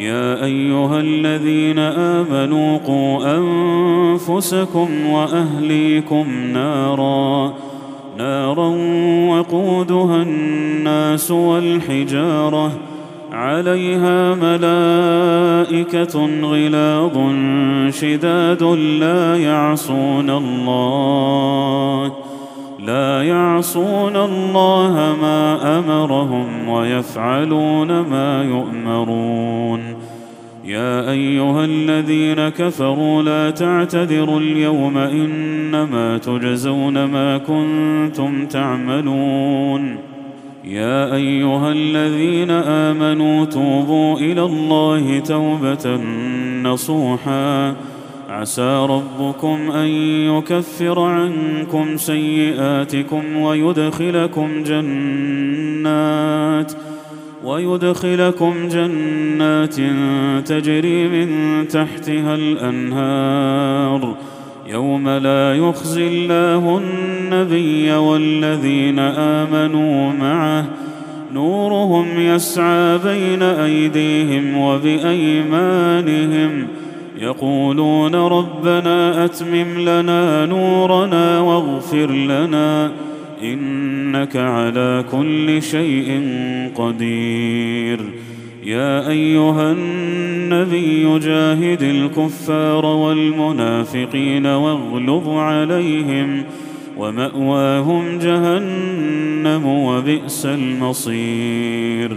يا أيها الذين آمنوا قوا أنفسكم وأهليكم نارا نارا وقودها الناس والحجارة عليها ملائكة غلاظ شداد لا يعصون الله. لا يعصون الله ما أمرهم ويفعلون ما يؤمرون. يا أيها الذين كفروا لا تعتذروا اليوم إنما تجزون ما كنتم تعملون. يا أيها الذين آمنوا توبوا إلى الله توبة نصوحا. عسى ربكم أن يكفر عنكم سيئاتكم ويدخلكم جنات ويدخلكم جنات تجري من تحتها الأنهار يوم لا يخزي الله النبي والذين آمنوا معه نورهم يسعى بين أيديهم وبأيمانهم يقولون ربنا أتمم لنا نورنا واغفر لنا إنك على كل شيء قدير. يا أيها النبي جاهد الكفار والمنافقين واغلظ عليهم ومأواهم جهنم وبئس المصير.